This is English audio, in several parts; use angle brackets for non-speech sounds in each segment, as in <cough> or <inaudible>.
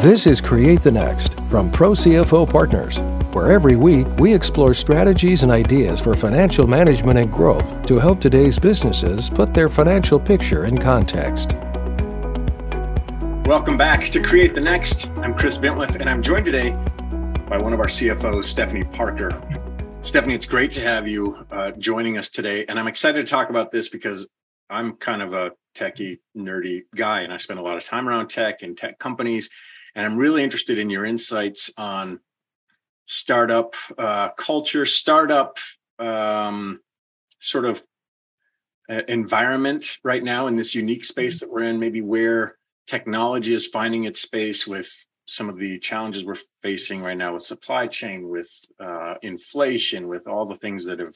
This is Create the Next from Pro CFO Partners, where every week we explore strategies and ideas for financial management and growth to help today's businesses put their financial picture in context. Welcome back to Create the Next. I'm Chris Bintliff, and I'm joined today by one of our CFOs, Stephanie Parker. Stephanie, it's great to have you uh, joining us today. And I'm excited to talk about this because I'm kind of a techie, nerdy guy, and I spend a lot of time around tech and tech companies. And I'm really interested in your insights on startup uh, culture, startup um, sort of uh, environment right now in this unique space mm-hmm. that we're in, maybe where technology is finding its space with some of the challenges we're facing right now with supply chain, with uh, inflation, with all the things that have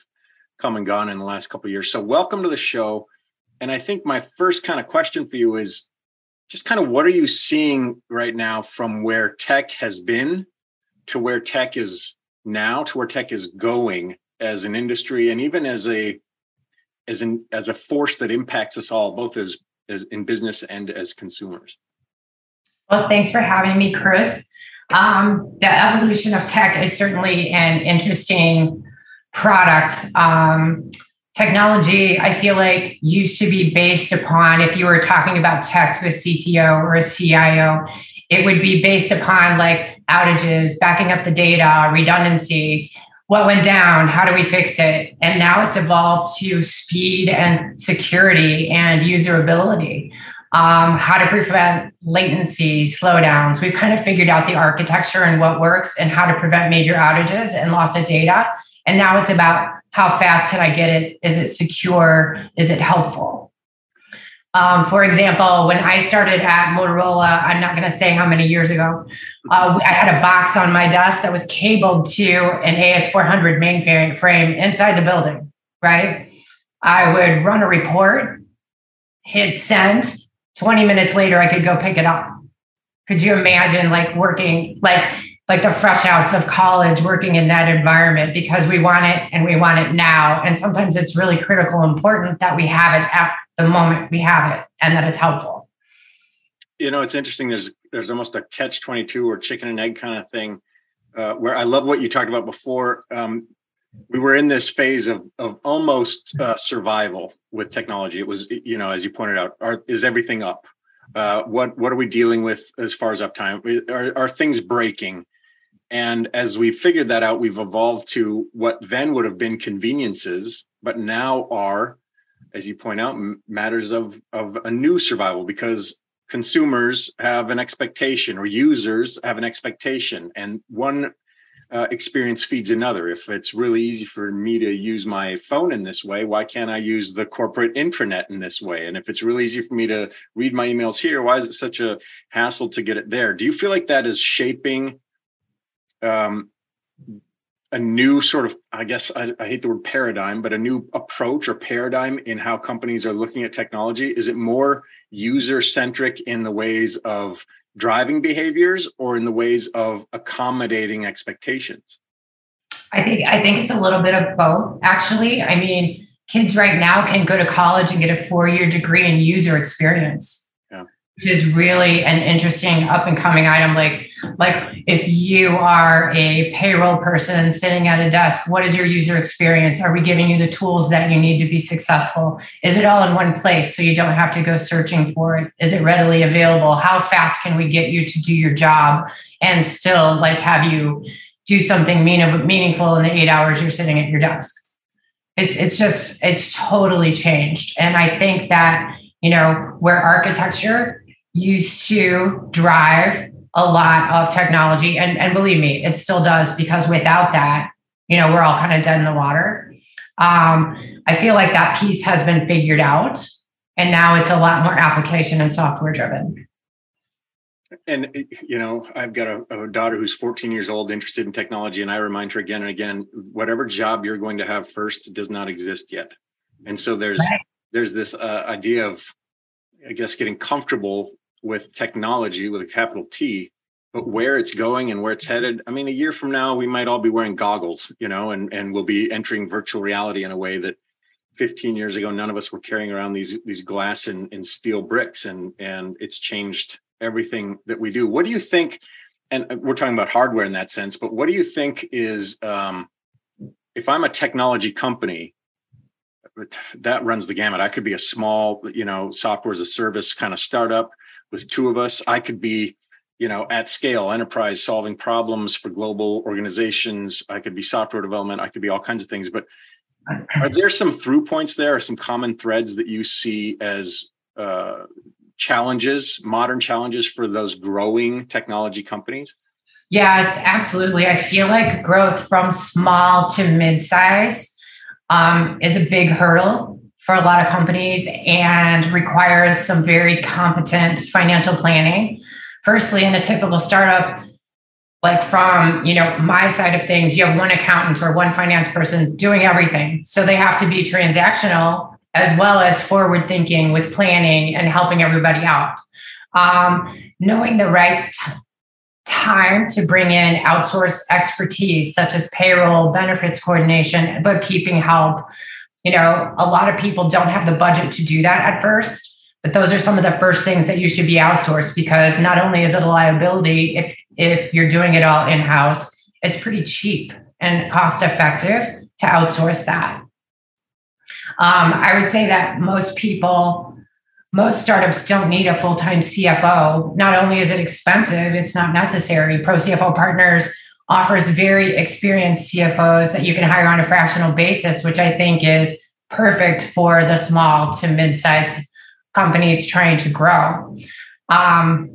come and gone in the last couple years. So, welcome to the show. And I think my first kind of question for you is just kind of what are you seeing right now from where tech has been to where tech is now to where tech is going as an industry and even as a as an as a force that impacts us all both as as in business and as consumers? Well thanks for having me chris. Um, the evolution of tech is certainly an interesting product. Um, technology, I feel like used to be based upon if you were talking about tech to a CTO or a CIO, it would be based upon like outages, backing up the data, redundancy, what went down, how do we fix it? And now it's evolved to speed and security and usability. Um, how to prevent latency, slowdowns. We've kind of figured out the architecture and what works and how to prevent major outages and loss of data. And now it's about how fast can I get it? Is it secure? Is it helpful? Um, for example, when I started at Motorola, I'm not going to say how many years ago, uh, I had a box on my desk that was cabled to an AS400 mainframe inside the building, right? I would run a report, hit send. 20 minutes later, I could go pick it up. Could you imagine like working, like like the fresh outs of college working in that environment because we want it and we want it now. And sometimes it's really critical, important that we have it at the moment we have it and that it's helpful. You know, it's interesting. There's there's almost a catch twenty two or chicken and egg kind of thing, uh, where I love what you talked about before. Um, we were in this phase of of almost uh, survival with technology. It was, you know, as you pointed out, are, is everything up? Uh, what what are we dealing with as far as uptime? Are, are things breaking? And as we figured that out, we've evolved to what then would have been conveniences, but now are, as you point out, matters of, of a new survival because consumers have an expectation or users have an expectation. And one uh, experience feeds another. If it's really easy for me to use my phone in this way, why can't I use the corporate intranet in this way? And if it's really easy for me to read my emails here, why is it such a hassle to get it there? Do you feel like that is shaping um, a new sort of, I guess I, I, hate the word paradigm, but a new approach or paradigm in how companies are looking at technology? Is it more user centric in the ways of driving behaviors or in the ways of accommodating expectations? I think I think it's a little bit of both. Actually, I mean, kids right now can go to college and get a four-year degree in user experience which is really an interesting up and coming item like like if you are a payroll person sitting at a desk what is your user experience? Are we giving you the tools that you need to be successful? Is it all in one place so you don't have to go searching for it? Is it readily available? How fast can we get you to do your job and still like have you do something mean, meaningful in the eight hours you're sitting at your desk? It's it's just it's totally changed. And i think that you know where architecture used to drive a lot of technology. And, and believe me, it still does because without that, you know, we're all kind of dead in the water. Um, I feel like that piece has been figured out. And now it's a lot more application and software driven. And, you know, I've got a, a, daughter who's 14 years old, interested in technology. And I remind her again and again whatever job you're going to have first does not exist yet. And so there's, right. there's this uh, idea of, I guess, getting comfortable with technology with a capital T, but where it's going and where it's headed. I mean, a year from now, we might all be wearing goggles, you know, and, and we'll be entering virtual reality in a way that 15 years ago, none of us were carrying around these, these glass and, and steel bricks and, and it's changed everything that we do. What do you think? And we're talking about hardware in that sense, but what do you think is um, if I'm a technology company that runs the gamut. I could be a small, you know, software as a service kind of startup with two of us. I could be, you know, at scale, enterprise solving problems for global organizations. I could be software development. I could be all kinds of things. But are there some through points there, or some common threads that you see as uh, challenges, modern challenges for those growing technology companies? Yes, absolutely. I feel like growth from small to mid-size um, is a big hurdle for a lot of companies and requires some very competent financial planning. Firstly, in a typical startup, like from you know my side of things, you have one accountant or one finance person doing everything, so they have to be transactional as well as forward thinking with planning and helping everybody out. Um, knowing the right time to bring in outsourced expertise such as payroll, benefits coordination, bookkeeping help. You know, a lot of people don't have the budget to do that at first, but those are some of the first things that you should be outsourced because not only is it a liability if if you're doing it all in-house, it's pretty cheap and cost effective to outsource that. Um, I would say that most people most startups don't need a full-time CFO. Not only is it expensive, it's not necessary. Pro CFO Partners offers very experienced CFOs that you can hire on a fractional basis, which I think is perfect for the small to mid-sized companies trying to grow. Um,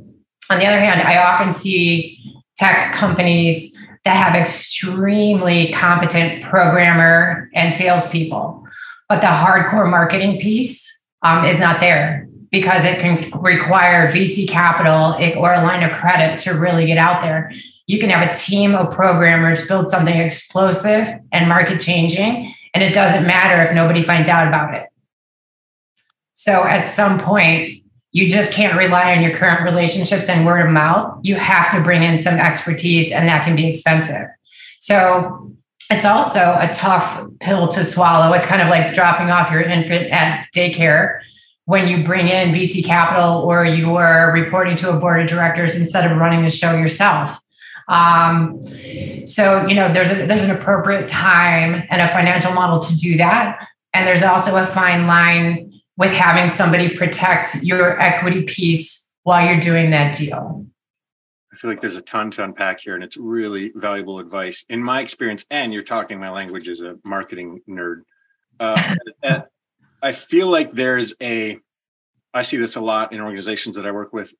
on the other hand, I often see tech companies that have extremely competent programmer and salespeople, but the hardcore marketing piece um, is not there because it can require VC capital or a line of credit to really get out there. You can have a team of programmers build something explosive and market changing, and it doesn't matter if nobody finds out about it. So at some point, you just can't rely on your current relationships and word of mouth. You have to bring in some expertise, and that can be expensive. So it's also a tough pill to swallow. It's kind of like dropping off your infant at daycare when you bring in VC capital or you are reporting to a board of directors instead of running the show yourself. Um, so you know there's a, there's an appropriate time and a financial model to do that, and there's also a fine line with having somebody protect your equity piece while you're doing that deal. I feel like there's a ton to unpack here, and it's really valuable advice. In my experience, and you're talking my language as a marketing nerd. Uh, <laughs> I feel like there's a I see this a lot in organizations that I work with.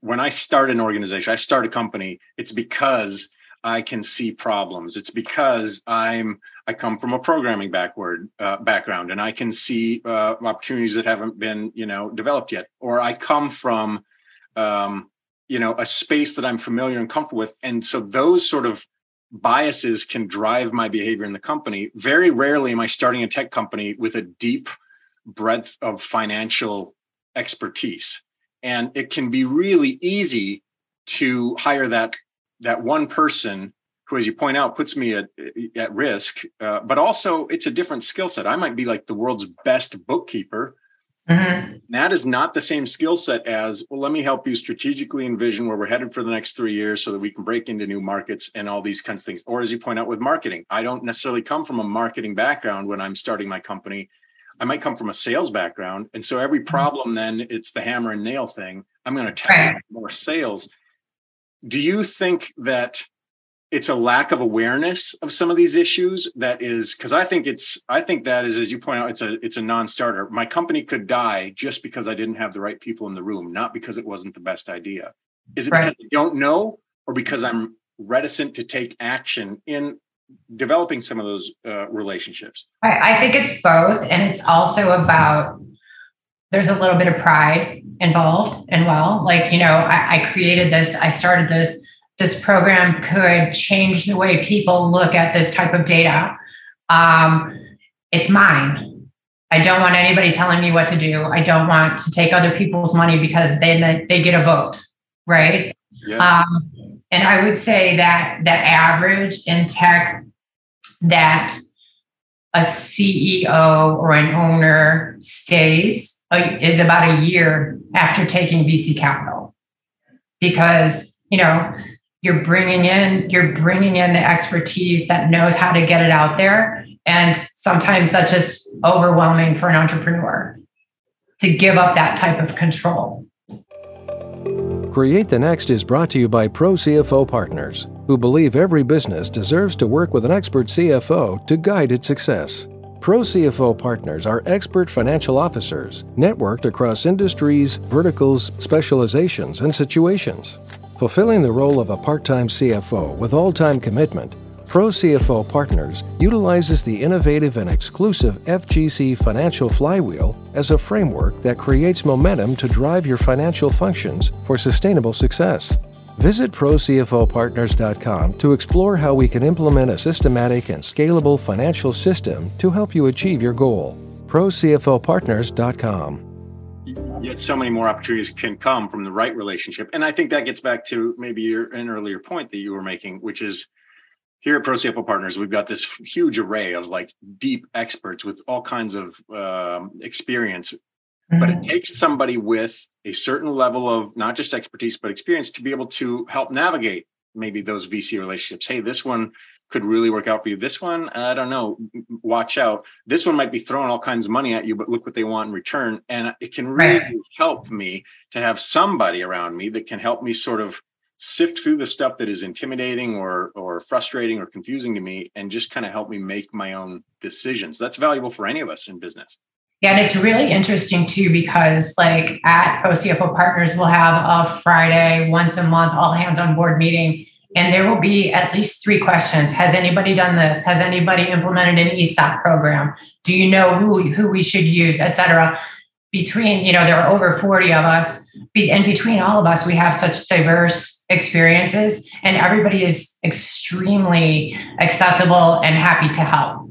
When I start an organization, I start a company, it's because I can see problems. It's because I'm I come from a programming backward uh, background, and I can see uh, opportunities that haven't been you know developed yet, or I come from um, you know a space that I'm familiar and comfortable with, and so those sort of biases can drive my behavior in the company. Very rarely am I starting a tech company with a deep breadth of financial expertise and it can be really easy to hire that that one person who as you point out puts me at, at risk. Uh, but also it's a different skill set. I might be like the world's best bookkeeper. Mm-hmm. that is not the same skill set as well let me help you strategically envision where we're headed for the next three years so that we can break into new markets and all these kinds of things. Or as you point out with marketing i don't necessarily come from a marketing background when i'm starting my company I might come from a sales background. And so every mm-hmm. problem then it's the hammer and nail thing. I'm going to target right. more sales. Do you think that it's a lack of awareness of some of these issues that is because I think it's I think that is as you point out it's a it's a non-starter. My company could die just because I didn't have the right people in the room, not because it wasn't the best idea. Is it right. because I don't know or because I'm reticent to take action in developing some of those uh, relationships? I, think it's both. And it's also about there's a little bit of pride involved and well like you know I, I, created this i started this this program could change the way people look at this type of data um, it's mine i don't want anybody telling me what to do i don't want to take other people's money because then they get a vote right yeah. um, and I would say that that average in tech that a CEO or an owner stays uh, is about a year after taking VC capital. because you know you're bringing in you're bringing in the expertise that knows how to get it out there and sometimes that's just overwhelming for an entrepreneur to give up that type of control Create the Next is brought to you by Pro CFO Partners, who believe every business deserves to work with an expert CFO to guide its success. Pro CFO partners are expert financial officers networked across industries, verticals, specializations, and situations. Fulfilling the role of a part time CFO with all time commitment, Pro CFO Partners utilizes the innovative and exclusive FGC Financial Flywheel as a framework that creates momentum to drive your financial functions for sustainable success. Visit ProCFOPartners.com to explore how we can implement a systematic and scalable financial system to help you achieve your goal. ProCFOPartners.com. Yet so many more opportunities can come from the right relationship. And I think that gets back to maybe your, an earlier point that you were making, which is here at Pro Partners, we've got this huge array of like deep experts with all kinds of um, experience Mm-hmm. But it mm-hmm. takes somebody with a certain level of not just expertise, but experience to be able to help navigate maybe those VC relationships. Hey, this one could really work out for you. This one, I don't know, watch out. This one might be throwing all kinds of money at you, but look what they want in return. And it can really right. help me to have somebody around me that can help me sort of sift through the stuff that is intimidating or or frustrating or confusing to me and just kind of help me make my own decisions. That's valuable for any of us in business. Yeah, and it's really interesting too because, like, at Pro CFO Partners, we'll have a Friday once a month, all hands on board meeting, and there will be at least three questions. Has anybody done this? Has anybody implemented an ESOP program? Do you know who who we should use, et cetera? Between you know, there are over forty of us, and between all of us, we have such diverse experiences, and everybody is extremely accessible and happy to help.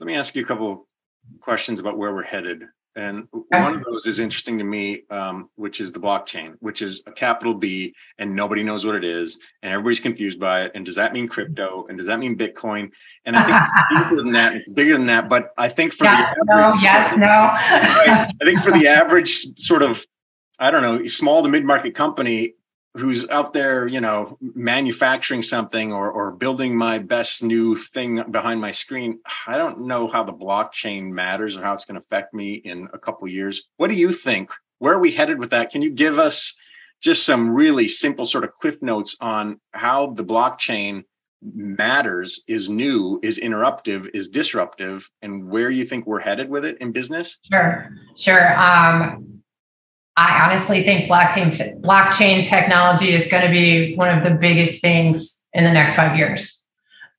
Let me ask you a couple questions about where we're headed. And one of those is interesting to me, um, which is the blockchain, which is a capital B, and nobody knows what it is, and everybody's confused by it. And does that mean crypto? And does that mean Bitcoin? And I think it's <laughs> bigger than that. It's bigger than that. But I think for yes, the average, no, yes, no. right, <laughs> I think for the average sort of, I don't know, small to mid market company, who's out there, you know, manufacturing something or or building my best new thing behind my screen. I don't know how the blockchain matters or how it's going to affect me in a couple years. What do you think? Where are we headed with that? Can you give us just some really simple sort of cliff notes on how the blockchain matters, is new, is interruptive, is disruptive, and where you think we're headed with it in business? Sure, sure. Um, I honestly think blockchain blockchain technology is going to be one of the biggest things in the next five years.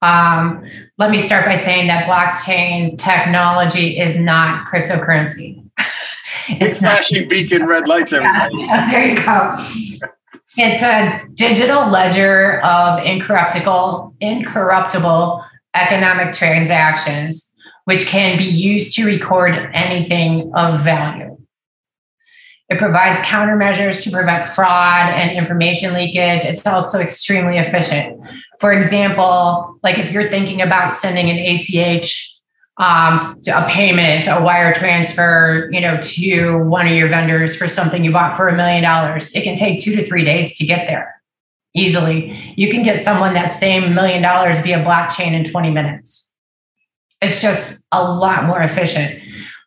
Um, let me start by saying that blockchain technology is not cryptocurrency. <laughs> it's flashing beacon red lights everybody. Yeah, <laughs> there you go. It's a digital ledger of incorruptible, incorruptible economic transactions, which can be used to record anything of value. It provides countermeasures to prevent fraud and information leakage. It's also extremely efficient. For example, like if you're thinking about sending an ACH, um, a payment, a wire transfer, you know, to one of your vendors for something you bought for a million dollars, it can take two to three days to get there easily. You can get someone that same million dollars via blockchain in 20 minutes. It's just a lot more efficient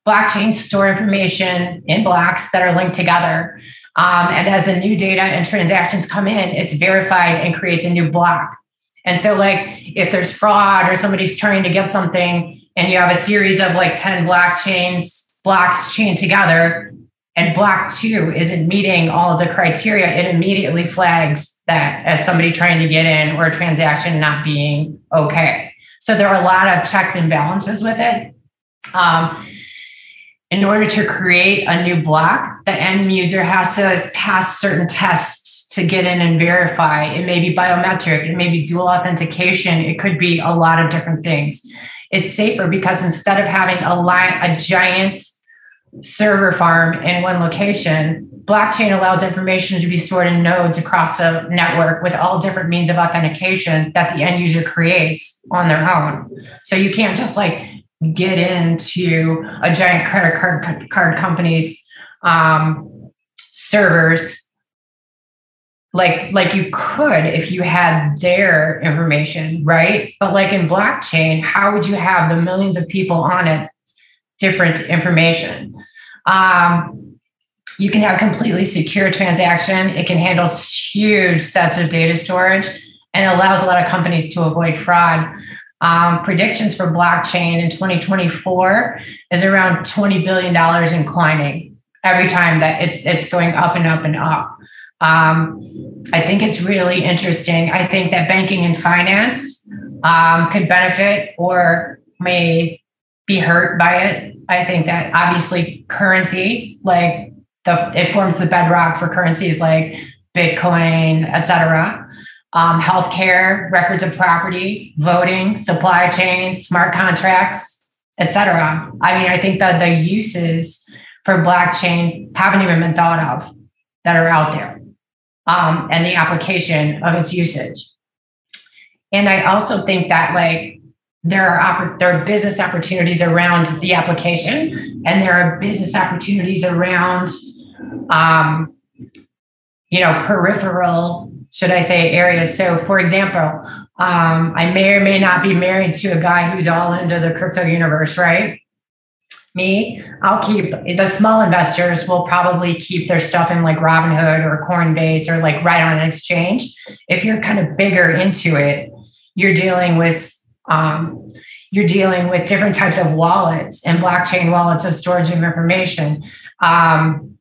blockchains store information in blocks that are linked together. Um, and as the new data and transactions come in, it's verified and creates a new block. And so, like, if there's fraud or somebody's trying to get something and you have a series of like 10 blockchains, blocks chained together, and block two isn't meeting all of the criteria, it immediately flags that as somebody trying to get in or a transaction not being okay. So there are a lot of checks and balances with it. Um, in order to create a new block, the end user has to pass certain tests to get in and verify. It may be biometric, it may be dual authentication, it could be a lot of different things. It's safer because instead of having a, a giant server farm in one location, blockchain allows information to be stored in nodes across a network with all different means of authentication that the end user creates on their own. So you can't just like get into a giant credit card card company's um, servers. Like like you could if you had their information right? But like in blockchain how would you have the millions of people on it? Different information. Um, you can have completely secure transaction. It can handle huge sets of data storage and allows a lot of companies to avoid fraud um, predictions for blockchain in 2024 is around $20 billion in climbing every time that it, it's going up and up and up um, I think it's really interesting. I think that banking and finance um, could benefit or may be hurt by it. I think that obviously currency, like the it forms the bedrock for currencies like Bitcoin, et cetera. Um, healthcare, records of property, voting, supply chains, smart contracts, et cetera. I mean, I think that the uses for blockchain haven't even been thought of that are out there um, and the application of its usage. And I also think that like there are there are business opportunities around the application, and there are business opportunities around, um, you know, peripheral, should I say, areas. So, for example, um, I may or may not be married to a guy who's all into the crypto universe, right? me, I'll keep the small investors will probably keep their stuff in like Robinhood or Coinbase or like right on an exchange. If you're kind of bigger into it, you're dealing with um, you're dealing with different types of wallets and blockchain wallets of storage of information. Um,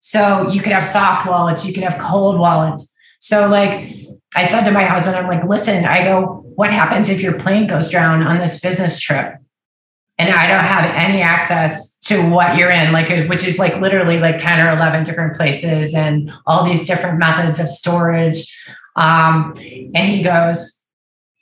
so you could have soft wallets, you could have cold wallets. So like I said to my husband, I'm like, listen, I go, what happens if your plane goes down on this business trip? and I don't have any access to what you're in, like which is like literally like 10 or 11 different places and all these different methods of storage. Um, and he goes,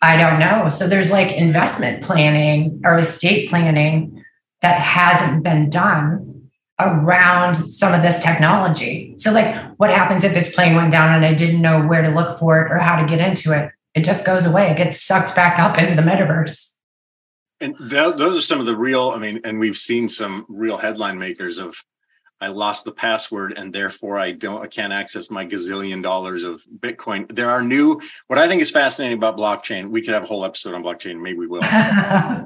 I don't know. So there's like investment planning or estate planning that hasn't been done around some of this technology. So, like, what happens if this plane went down and I didn't know where to look for it or how to get into it? It just goes away. It gets sucked back up into the metaverse and th- those are some of the real i mean and we've seen some real headline makers of i lost the password and therefore i don't i can't access my gazillion dollars of bitcoin. There are new what i think is fascinating about blockchain we could have a whole episode on blockchain maybe we will. <laughs>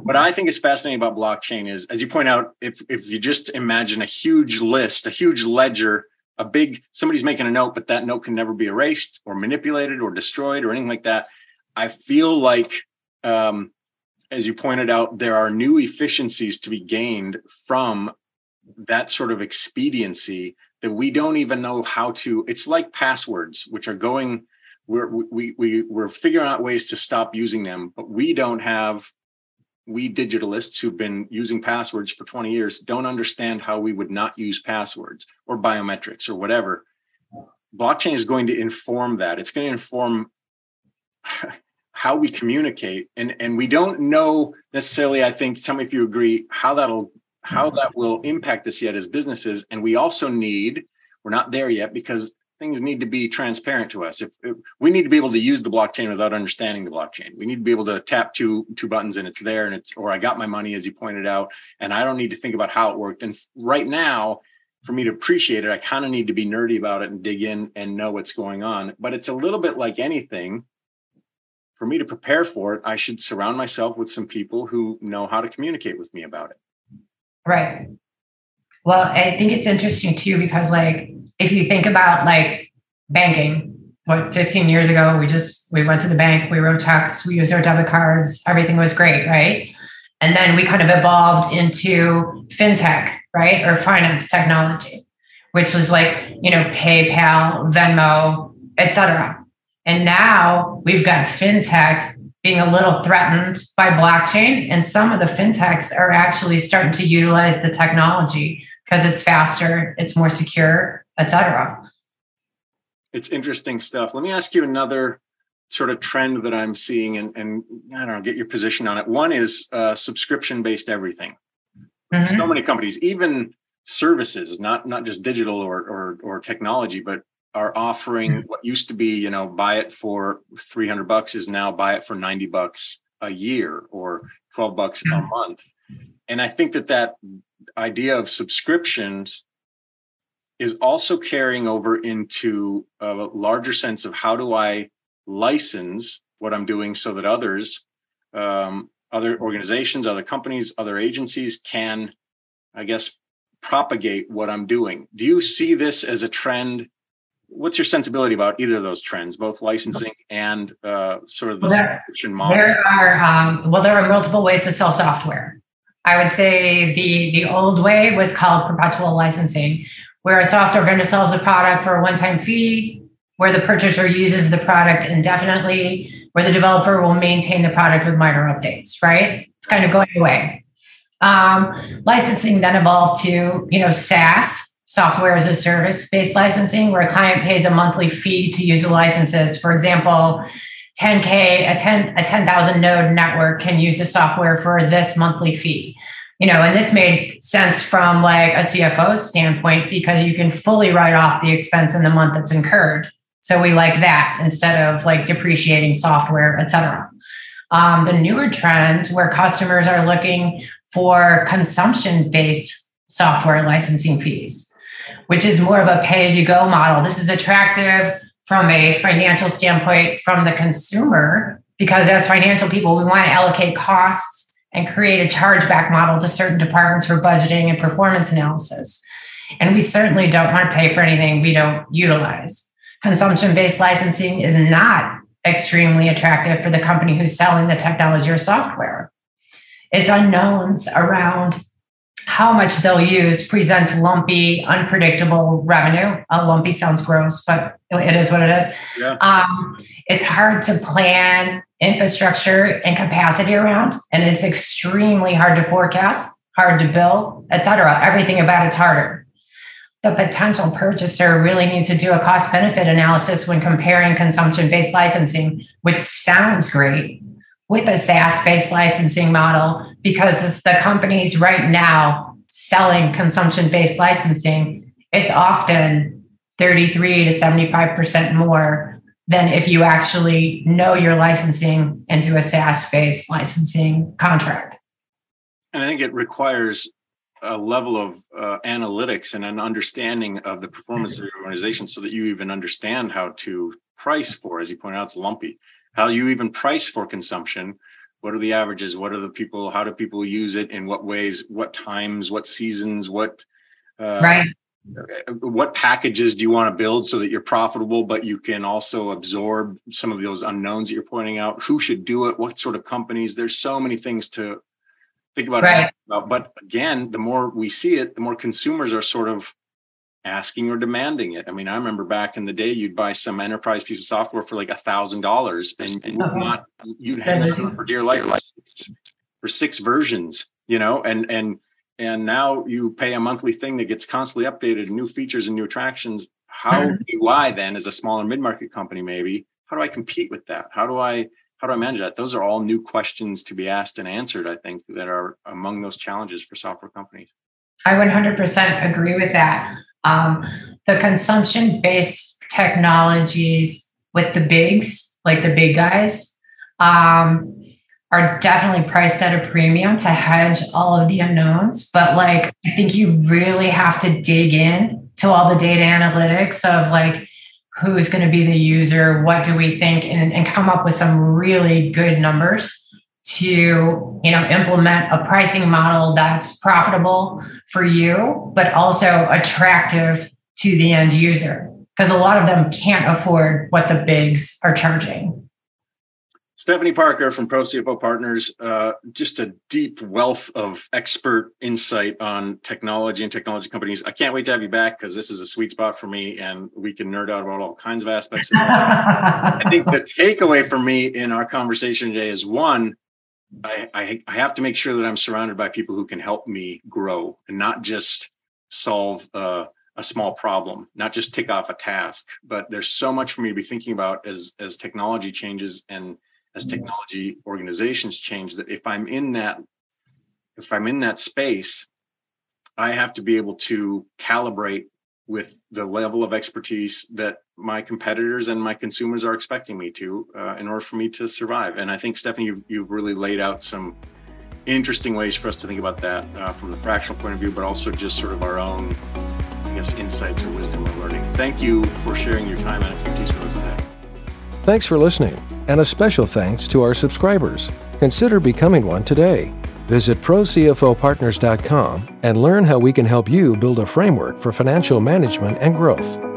What i think is fascinating about blockchain is as you point out if if you just imagine a huge list a huge ledger a big somebody's making a note but that note can never be erased or manipulated or destroyed or anything like that. I feel like um, as you pointed out, there are new efficiencies to be gained from that sort of expediency that we don't even know how to. It's like passwords, which are going. We're we we we're figuring out ways to stop using them, but we don't have. We digitalists who've been using passwords for 20 years don't understand how we would not use passwords or biometrics or whatever. Blockchain is going to inform that. It's going to inform <laughs> how we communicate and and we don't know necessarily i think tell me if you agree how that'll how that will impact us yet as businesses. And we also need we're not there yet because things need to be transparent to us. If, if, we need to be able to use the blockchain without understanding the blockchain. We need to be able to tap two two buttons and it's there and it's or i got my money as you pointed out and i don't need to think about how it worked. And right now for me to appreciate it i kind of need to be nerdy about it and dig in and know what's going on. But it's a little bit like anything. For me to prepare for it, I should surround myself with some people who know how to communicate with me about it. Right. Well, I think it's interesting too because like if you think about like banking, what 15 years ago we just we went to the bank, we wrote checks, we used our debit cards, everything was great, right? And then we kind of evolved into fintech, right? Or finance technology, which was like, you know, PayPal, Venmo, etc. And now we've got fintech being a little threatened by blockchain. And some of the fintechs are actually starting to utilize the technology because it's faster, it's more secure, et cetera. It's interesting stuff. Let me ask you another sort of trend that I'm seeing and, and I don't know, get your position on it. One is uh, subscription based everything. Mm-hmm. So many companies, even services, not not just digital or, or or technology, but are offering mm. what used to be, you know, buy it for 300 bucks is now buy it for 90 bucks a year or 12 bucks a mm. month. And I think that that idea of subscriptions is also carrying over into a larger sense of how do I license what I'm doing so that others, um, other organizations, other companies, other agencies can, I guess, propagate what I'm doing. Do you see this as a trend? What's your sensibility about either of those trends, both licensing and uh, sort of the well, there, subscription model? There are um, well, there are multiple ways to sell software. I would say the the old way was called perpetual licensing, where a software vendor sells a product for a one-time fee, where the purchaser uses the product indefinitely, where the developer will maintain the product with minor updates. Right? It's kind of going away. Um, licensing then evolved to you know SaaS software as a service based licensing, where a client pays a monthly fee to use the licenses. For example, 10k a 10 a 10,000 node network can use the software for this monthly fee. You know, and this made sense from like a CFO standpoint because you can fully write off the expense in the month that's incurred. So we like that instead of like depreciating software, et cetera. Um, the newer trend where customers are looking for consumption based software licensing fees, which is more of a pay as you go model. This is attractive from a financial standpoint from the consumer because as financial people, we want to allocate costs and create a chargeback model to certain departments for budgeting and performance analysis. And we certainly don't want to pay for anything we don't utilize. Consumption based licensing is not extremely attractive for the company who's selling the technology or software its unknowns around how much they'll use presents lumpy, unpredictable revenue. Uh, lumpy sounds gross, but it is what it is. Yeah. Um, it's hard to plan infrastructure and capacity around, and it's extremely hard to forecast, hard to bill, etc. Everything about it's harder. The potential purchaser really needs to do a cost benefit analysis when comparing consumption based licensing, which sounds great, with a SaaS based licensing model because the companies right now selling consumption based licensing, it's often 33 to 75% more than if you actually know your licensing into a SaaS based licensing contract. And I think it requires a level of uh, analytics and an understanding of the performance of your organization so that you even understand how to price for, as you point out, it's lumpy how you even price for consumption what are the averages? What are the people how do people use it? In what ways? What times? What seasons? What uh, right. what packages do you want to build so that you're profitable but you can also absorb some of those unknowns that you're pointing out? Who should do it? What sort of companies? There's so many things to think about, right. about. But again the more we see it the more consumers are sort of asking or demanding it. I mean, I remember back in the day, you'd buy some enterprise piece of software for like a thousand dollars, and, and uh-huh. not you'd have it for dear life for six versions, you know, and and and now you pay a monthly thing that gets constantly updated, new features and new attractions. How do I then, as a smaller mid market company, maybe how do I compete with that? How do I how do I manage that? Those are all new questions to be asked and answered. I think that are among those challenges for software companies. I 100% agree with that. Um, the consumption based technologies with the bigs, like the big guys, um, are definitely priced at a premium to hedge all of the unknowns. But like, I think you really have to dig in to all the data analytics of like, who's going to be the user, what do we think, and, and come up with some really good numbers to you know implement a pricing model that's profitable for you but also attractive to the end user. Because a lot of them can't afford what the bigs are charging. Stephanie parker from pro cfo partners uh, just a deep wealth of expert insight on technology and technology companies. I can't wait to have you back because this is a sweet spot for me and we can nerd out about all kinds of aspects of i think the <laughs> takeaway for me in our conversation today is one I, I, I have to make sure that I'm surrounded by people who can help me grow and not just solve a small problem, not just tick off a task. But there's so much for me to be thinking about as as technology changes and as mm-hmm. technology organizations change. That if I'm in that if I'm in that space, I have to be able to calibrate with the level of expertise that my competitors and my consumers are expecting me to uh, in order for me to survive. And I think, Stephanie, you've, you've really laid out some interesting ways for us to think about that uh, from the fractional point of view, but also just sort of our own I guess, insights or wisdom or learning. Thank you for sharing your time and expertise with us today. Thanks for listening, and a special thanks to our subscribers. Consider becoming one today. Visit ProCFOPartners.com and learn how we can help you build a framework for financial management and growth.